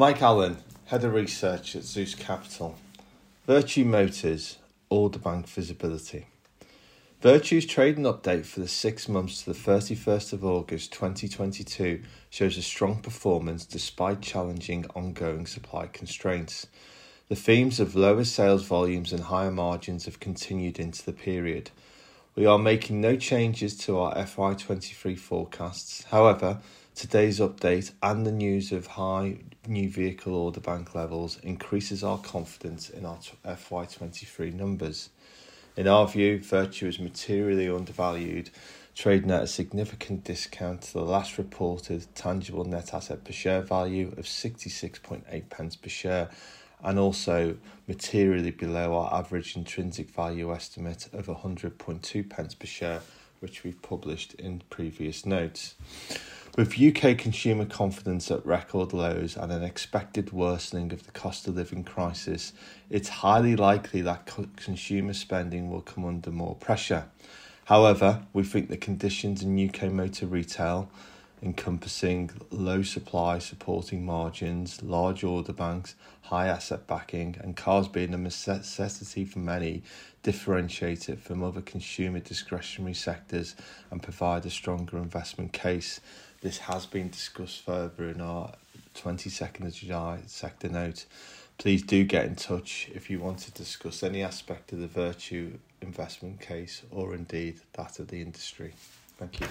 Mike Allen, Head of Research at Zeus Capital. Vertu Motors, Order Bank Visibility. Vertu's trading update for the six months to the 31st of August 2022 shows a strong performance despite challenging ongoing supply constraints. The themes of lower sales volumes and higher margins have continued into the period. We are making no changes to our FY23 forecasts. However, today's update and the news of high new vehicle order bank levels increases our confidence in our uh, FY23 numbers. In our view, Vertu is materially undervalued, trading at a significant discount to the last reported tangible net asset per share value of 66.8 pence per share and also materially below our average intrinsic value estimate of 100.2 pence per share, which we've published in previous notes. With UK consumer confidence at record lows and an expected worsening of the cost of living crisis, it's highly likely that consumer spending will come under more pressure. However, we think the conditions in UK motor retail, encompassing low supply supporting margins, large order banks, high asset backing, and cars being a necessity for many, differentiate it from other consumer discretionary sectors and provide a stronger investment case. This has been discussed further in our 22nd of July sector note. Please do get in touch if you want to discuss any aspect of the Vertu investment case or indeed that of the industry. Thank you.